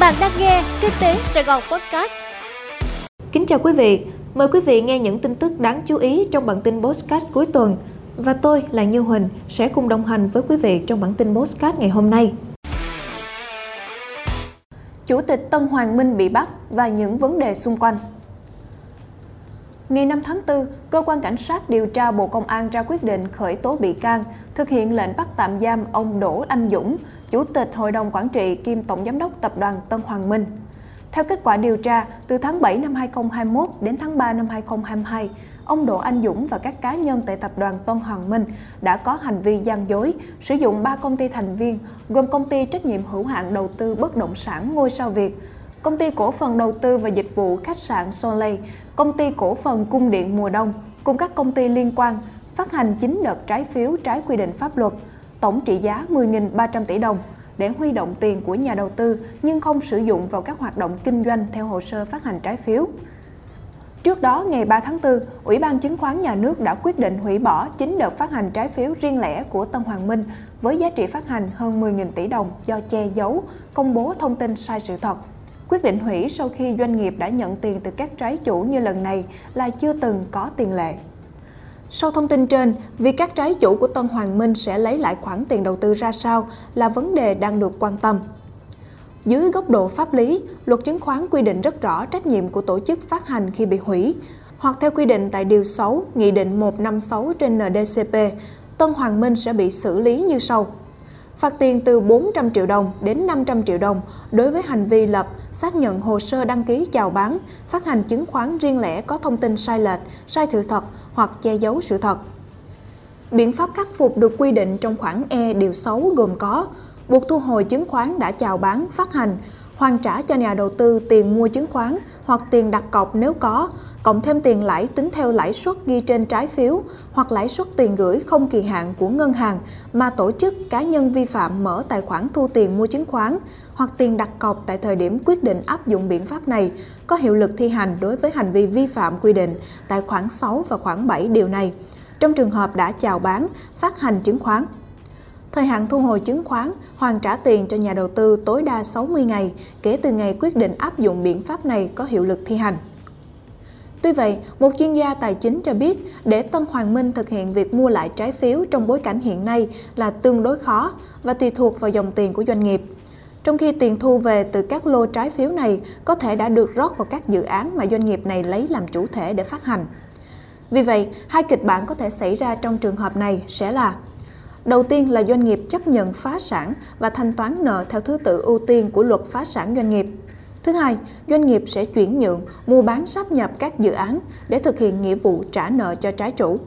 Bạn đang nghe Kinh tế Sài Gòn Podcast. Kính chào quý vị, mời quý vị nghe những tin tức đáng chú ý trong bản tin Postcard cuối tuần. Và tôi là Như Huỳnh sẽ cùng đồng hành với quý vị trong bản tin Postcard ngày hôm nay. Chủ tịch Tân Hoàng Minh bị bắt và những vấn đề xung quanh. Ngày 5 tháng 4, Cơ quan Cảnh sát điều tra Bộ Công an ra quyết định khởi tố bị can, thực hiện lệnh bắt tạm giam ông Đỗ Anh Dũng, Chủ tịch Hội đồng Quản trị kiêm Tổng Giám đốc Tập đoàn Tân Hoàng Minh. Theo kết quả điều tra, từ tháng 7 năm 2021 đến tháng 3 năm 2022, ông Đỗ Anh Dũng và các cá nhân tại tập đoàn Tân Hoàng Minh đã có hành vi gian dối, sử dụng 3 công ty thành viên gồm công ty trách nhiệm hữu hạn đầu tư bất động sản Ngôi sao Việt, công ty cổ phần đầu tư và dịch vụ khách sạn Soleil, công ty cổ phần cung điện mùa đông cùng các công ty liên quan phát hành 9 đợt trái phiếu trái quy định pháp luật, tổng trị giá 10.300 tỷ đồng để huy động tiền của nhà đầu tư nhưng không sử dụng vào các hoạt động kinh doanh theo hồ sơ phát hành trái phiếu. Trước đó, ngày 3 tháng 4, Ủy ban Chứng khoán Nhà nước đã quyết định hủy bỏ chính đợt phát hành trái phiếu riêng lẻ của Tân Hoàng Minh với giá trị phát hành hơn 10.000 tỷ đồng do che giấu, công bố thông tin sai sự thật. Quyết định hủy sau khi doanh nghiệp đã nhận tiền từ các trái chủ như lần này là chưa từng có tiền lệ. Sau thông tin trên, việc các trái chủ của Tân Hoàng Minh sẽ lấy lại khoản tiền đầu tư ra sao là vấn đề đang được quan tâm. Dưới góc độ pháp lý, luật chứng khoán quy định rất rõ trách nhiệm của tổ chức phát hành khi bị hủy, hoặc theo quy định tại Điều 6, Nghị định 156 trên NDCP, Tân Hoàng Minh sẽ bị xử lý như sau. Phạt tiền từ 400 triệu đồng đến 500 triệu đồng đối với hành vi lập, xác nhận hồ sơ đăng ký chào bán, phát hành chứng khoán riêng lẻ có thông tin sai lệch, sai sự thật hoặc che giấu sự thật. Biện pháp khắc phục được quy định trong khoản E điều 6 gồm có buộc thu hồi chứng khoán đã chào bán, phát hành, hoàn trả cho nhà đầu tư tiền mua chứng khoán hoặc tiền đặt cọc nếu có, cộng thêm tiền lãi tính theo lãi suất ghi trên trái phiếu hoặc lãi suất tiền gửi không kỳ hạn của ngân hàng mà tổ chức cá nhân vi phạm mở tài khoản thu tiền mua chứng khoán hoặc tiền đặt cọc tại thời điểm quyết định áp dụng biện pháp này có hiệu lực thi hành đối với hành vi vi phạm quy định tại khoản 6 và khoản 7 điều này trong trường hợp đã chào bán, phát hành chứng khoán. Thời hạn thu hồi chứng khoán, hoàn trả tiền cho nhà đầu tư tối đa 60 ngày kể từ ngày quyết định áp dụng biện pháp này có hiệu lực thi hành. Tuy vậy, một chuyên gia tài chính cho biết để Tân Hoàng Minh thực hiện việc mua lại trái phiếu trong bối cảnh hiện nay là tương đối khó và tùy thuộc vào dòng tiền của doanh nghiệp. Trong khi tiền thu về từ các lô trái phiếu này có thể đã được rót vào các dự án mà doanh nghiệp này lấy làm chủ thể để phát hành. Vì vậy, hai kịch bản có thể xảy ra trong trường hợp này sẽ là Đầu tiên là doanh nghiệp chấp nhận phá sản và thanh toán nợ theo thứ tự ưu tiên của luật phá sản doanh nghiệp. Thứ hai, doanh nghiệp sẽ chuyển nhượng, mua bán sáp nhập các dự án để thực hiện nghĩa vụ trả nợ cho trái chủ.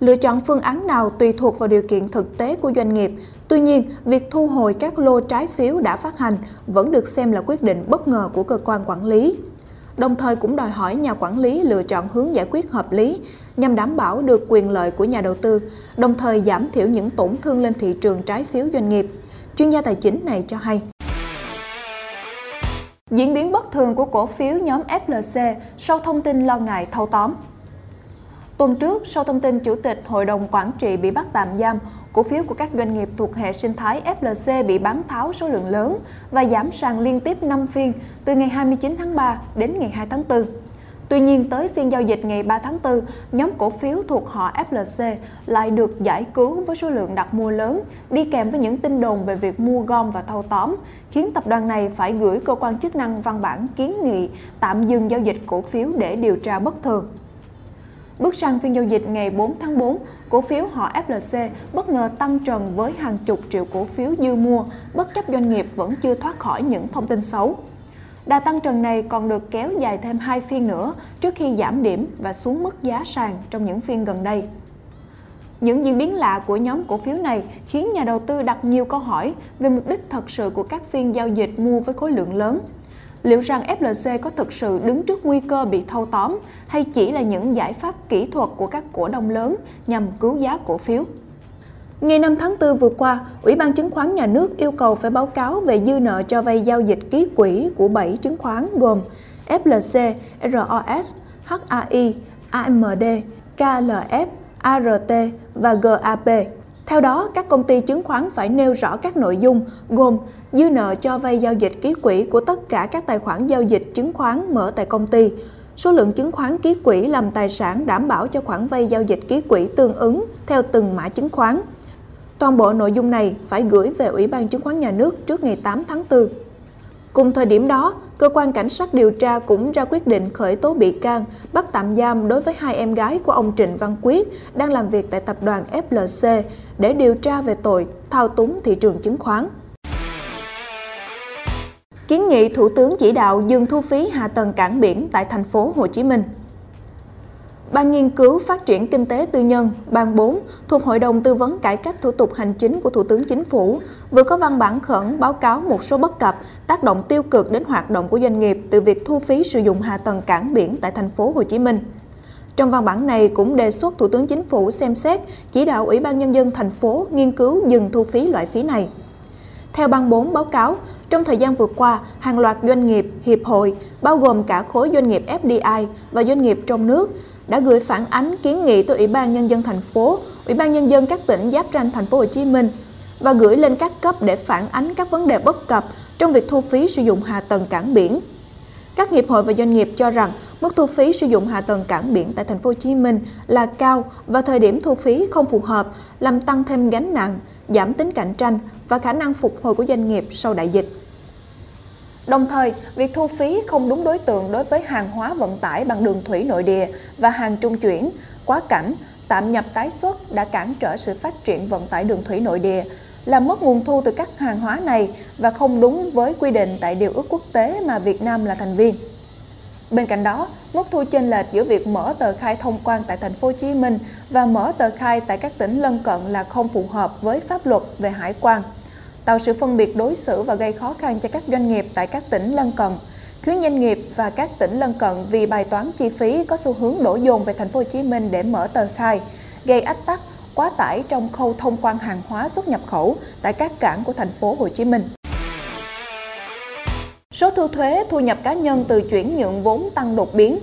Lựa chọn phương án nào tùy thuộc vào điều kiện thực tế của doanh nghiệp. Tuy nhiên, việc thu hồi các lô trái phiếu đã phát hành vẫn được xem là quyết định bất ngờ của cơ quan quản lý. Đồng thời cũng đòi hỏi nhà quản lý lựa chọn hướng giải quyết hợp lý nhằm đảm bảo được quyền lợi của nhà đầu tư, đồng thời giảm thiểu những tổn thương lên thị trường trái phiếu doanh nghiệp. Chuyên gia tài chính này cho hay. Diễn biến bất thường của cổ phiếu nhóm FLC sau thông tin lo ngại thâu tóm. Tuần trước, sau thông tin Chủ tịch Hội đồng Quản trị bị bắt tạm giam, cổ phiếu của các doanh nghiệp thuộc hệ sinh thái FLC bị bán tháo số lượng lớn và giảm sàn liên tiếp 5 phiên từ ngày 29 tháng 3 đến ngày 2 tháng 4. Tuy nhiên, tới phiên giao dịch ngày 3 tháng 4, nhóm cổ phiếu thuộc họ FLC lại được giải cứu với số lượng đặt mua lớn, đi kèm với những tin đồn về việc mua gom và thâu tóm, khiến tập đoàn này phải gửi cơ quan chức năng văn bản kiến nghị tạm dừng giao dịch cổ phiếu để điều tra bất thường. Bước sang phiên giao dịch ngày 4 tháng 4, cổ phiếu họ FLC bất ngờ tăng trần với hàng chục triệu cổ phiếu dư mua, bất chấp doanh nghiệp vẫn chưa thoát khỏi những thông tin xấu. Đà tăng trần này còn được kéo dài thêm hai phiên nữa trước khi giảm điểm và xuống mức giá sàn trong những phiên gần đây. Những diễn biến lạ của nhóm cổ phiếu này khiến nhà đầu tư đặt nhiều câu hỏi về mục đích thật sự của các phiên giao dịch mua với khối lượng lớn. Liệu rằng FLC có thực sự đứng trước nguy cơ bị thâu tóm hay chỉ là những giải pháp kỹ thuật của các cổ đông lớn nhằm cứu giá cổ phiếu? Ngày 5 tháng 4 vừa qua, Ủy ban Chứng khoán Nhà nước yêu cầu phải báo cáo về dư nợ cho vay giao dịch ký quỹ của 7 chứng khoán gồm FLC, ROS, HAI, AMD, KLF, ART và GAP. Theo đó, các công ty chứng khoán phải nêu rõ các nội dung gồm dư nợ cho vay giao dịch ký quỹ của tất cả các tài khoản giao dịch chứng khoán mở tại công ty. Số lượng chứng khoán ký quỹ làm tài sản đảm bảo cho khoản vay giao dịch ký quỹ tương ứng theo từng mã chứng khoán. Toàn bộ nội dung này phải gửi về Ủy ban Chứng khoán Nhà nước trước ngày 8 tháng 4. Cùng thời điểm đó, cơ quan cảnh sát điều tra cũng ra quyết định khởi tố bị can, bắt tạm giam đối với hai em gái của ông Trịnh Văn Quyết đang làm việc tại tập đoàn FLC để điều tra về tội thao túng thị trường chứng khoán. Kiến nghị Thủ tướng chỉ đạo dừng thu phí hạ tầng cảng biển tại thành phố Hồ Chí Minh. Ban nghiên cứu phát triển kinh tế tư nhân, Ban 4, thuộc Hội đồng Tư vấn Cải cách Thủ tục Hành chính của Thủ tướng Chính phủ, vừa có văn bản khẩn báo cáo một số bất cập, tác động tiêu cực đến hoạt động của doanh nghiệp từ việc thu phí sử dụng hạ tầng cảng biển tại thành phố Hồ Chí Minh. Trong văn bản này cũng đề xuất Thủ tướng Chính phủ xem xét chỉ đạo Ủy ban Nhân dân thành phố nghiên cứu dừng thu phí loại phí này. Theo băng 4 báo cáo, trong thời gian vừa qua, hàng loạt doanh nghiệp, hiệp hội, bao gồm cả khối doanh nghiệp FDI và doanh nghiệp trong nước, đã gửi phản ánh kiến nghị tới Ủy ban nhân dân thành phố, Ủy ban nhân dân các tỉnh giáp ranh thành phố Hồ Chí Minh và gửi lên các cấp để phản ánh các vấn đề bất cập trong việc thu phí sử dụng hạ tầng cảng biển. Các hiệp hội và doanh nghiệp cho rằng mức thu phí sử dụng hạ tầng cảng biển tại thành phố Hồ Chí Minh là cao và thời điểm thu phí không phù hợp, làm tăng thêm gánh nặng, giảm tính cạnh tranh và khả năng phục hồi của doanh nghiệp sau đại dịch. Đồng thời, việc thu phí không đúng đối tượng đối với hàng hóa vận tải bằng đường thủy nội địa và hàng trung chuyển, quá cảnh, tạm nhập tái xuất đã cản trở sự phát triển vận tải đường thủy nội địa, làm mất nguồn thu từ các hàng hóa này và không đúng với quy định tại điều ước quốc tế mà Việt Nam là thành viên. Bên cạnh đó, mức thu chênh lệch giữa việc mở tờ khai thông quan tại thành phố Hồ Chí Minh và mở tờ khai tại các tỉnh lân cận là không phù hợp với pháp luật về hải quan tạo sự phân biệt đối xử và gây khó khăn cho các doanh nghiệp tại các tỉnh lân cận, khiến doanh nghiệp và các tỉnh lân cận vì bài toán chi phí có xu hướng đổ dồn về thành phố Hồ Chí Minh để mở tờ khai, gây ách tắc, quá tải trong khâu thông quan hàng hóa xuất nhập khẩu tại các cảng của thành phố Hồ Chí Minh. Số thu thuế thu nhập cá nhân từ chuyển nhượng vốn tăng đột biến.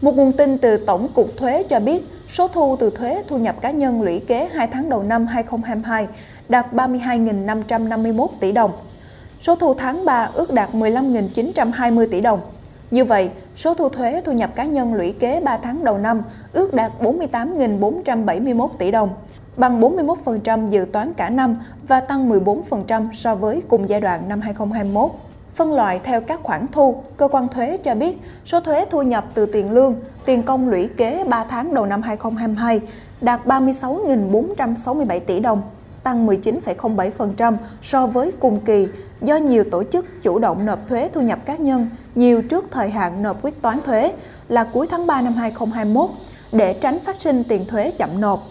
Một nguồn tin từ Tổng cục Thuế cho biết, số thu từ thuế thu nhập cá nhân lũy kế 2 tháng đầu năm 2022 đạt 32.551 tỷ đồng. Số thu tháng 3 ước đạt 15.920 tỷ đồng. Như vậy, số thu thuế thu nhập cá nhân lũy kế 3 tháng đầu năm ước đạt 48.471 tỷ đồng, bằng 41% dự toán cả năm và tăng 14% so với cùng giai đoạn năm 2021. Phân loại theo các khoản thu, cơ quan thuế cho biết số thuế thu nhập từ tiền lương, tiền công lũy kế 3 tháng đầu năm 2022 đạt 36.467 tỷ đồng, tăng 19,07% so với cùng kỳ do nhiều tổ chức chủ động nộp thuế thu nhập cá nhân nhiều trước thời hạn nộp quyết toán thuế là cuối tháng 3 năm 2021 để tránh phát sinh tiền thuế chậm nộp.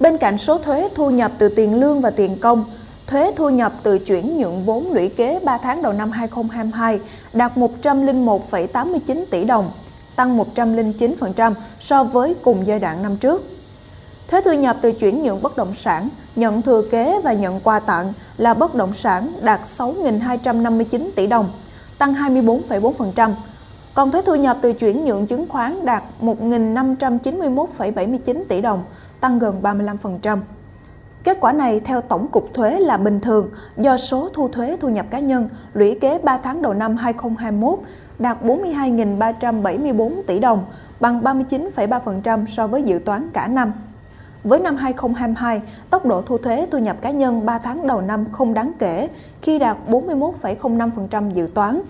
Bên cạnh số thuế thu nhập từ tiền lương và tiền công, thuế thu nhập từ chuyển nhượng vốn lũy kế 3 tháng đầu năm 2022 đạt 101,89 tỷ đồng, tăng 109% so với cùng giai đoạn năm trước. Thuế thu nhập từ chuyển nhượng bất động sản, nhận thừa kế và nhận quà tặng là bất động sản đạt 6.259 tỷ đồng, tăng 24,4%. Còn thuế thu nhập từ chuyển nhượng chứng khoán đạt 1.591,79 tỷ đồng, tăng gần 35%. Kết quả này theo Tổng cục Thuế là bình thường do số thu thuế thu nhập cá nhân lũy kế 3 tháng đầu năm 2021 đạt 42.374 tỷ đồng, bằng 39,3% so với dự toán cả năm. Với năm 2022, tốc độ thu thuế thu nhập cá nhân 3 tháng đầu năm không đáng kể khi đạt 41,05% dự toán,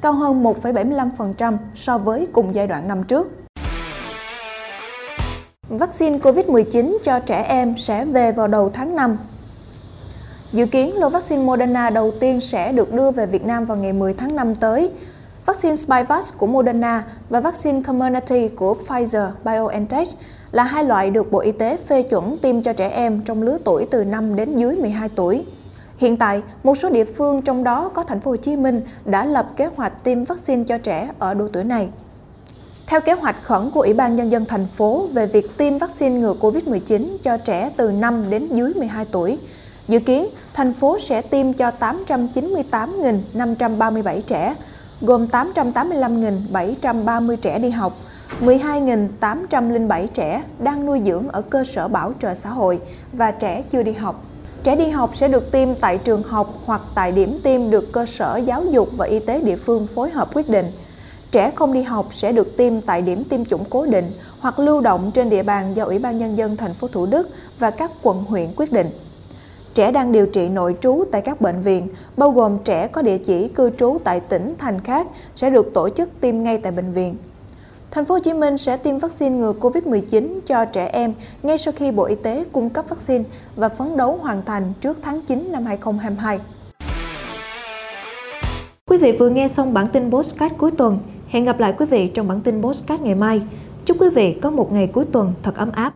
cao hơn 1,75% so với cùng giai đoạn năm trước. Vaccine COVID-19 cho trẻ em sẽ về vào đầu tháng 5. Dự kiến lô vaccine Moderna đầu tiên sẽ được đưa về Việt Nam vào ngày 10 tháng 5 tới. Vaccine Spikevax của Moderna và vaccine Comirnaty của Pfizer-BioNTech là hai loại được Bộ Y tế phê chuẩn tiêm cho trẻ em trong lứa tuổi từ 5 đến dưới 12 tuổi. Hiện tại, một số địa phương trong đó có thành phố Hồ Chí Minh đã lập kế hoạch tiêm vaccine cho trẻ ở độ tuổi này. Theo kế hoạch khẩn của Ủy ban Nhân dân thành phố về việc tiêm vaccine ngừa COVID-19 cho trẻ từ 5 đến dưới 12 tuổi, dự kiến thành phố sẽ tiêm cho 898.537 trẻ, gồm 885.730 trẻ đi học, 12.807 trẻ đang nuôi dưỡng ở cơ sở bảo trợ xã hội và trẻ chưa đi học. Trẻ đi học sẽ được tiêm tại trường học hoặc tại điểm tiêm được cơ sở giáo dục và y tế địa phương phối hợp quyết định. Trẻ không đi học sẽ được tiêm tại điểm tiêm chủng cố định hoặc lưu động trên địa bàn do Ủy ban nhân dân thành phố Thủ Đức và các quận huyện quyết định. Trẻ đang điều trị nội trú tại các bệnh viện, bao gồm trẻ có địa chỉ cư trú tại tỉnh thành khác sẽ được tổ chức tiêm ngay tại bệnh viện. Thành phố Hồ Chí Minh sẽ tiêm vaccine ngừa Covid-19 cho trẻ em ngay sau khi Bộ Y tế cung cấp vaccine và phấn đấu hoàn thành trước tháng 9 năm 2022. Quý vị vừa nghe xong bản tin Postcard cuối tuần. Hẹn gặp lại quý vị trong bản tin Postcard ngày mai. Chúc quý vị có một ngày cuối tuần thật ấm áp.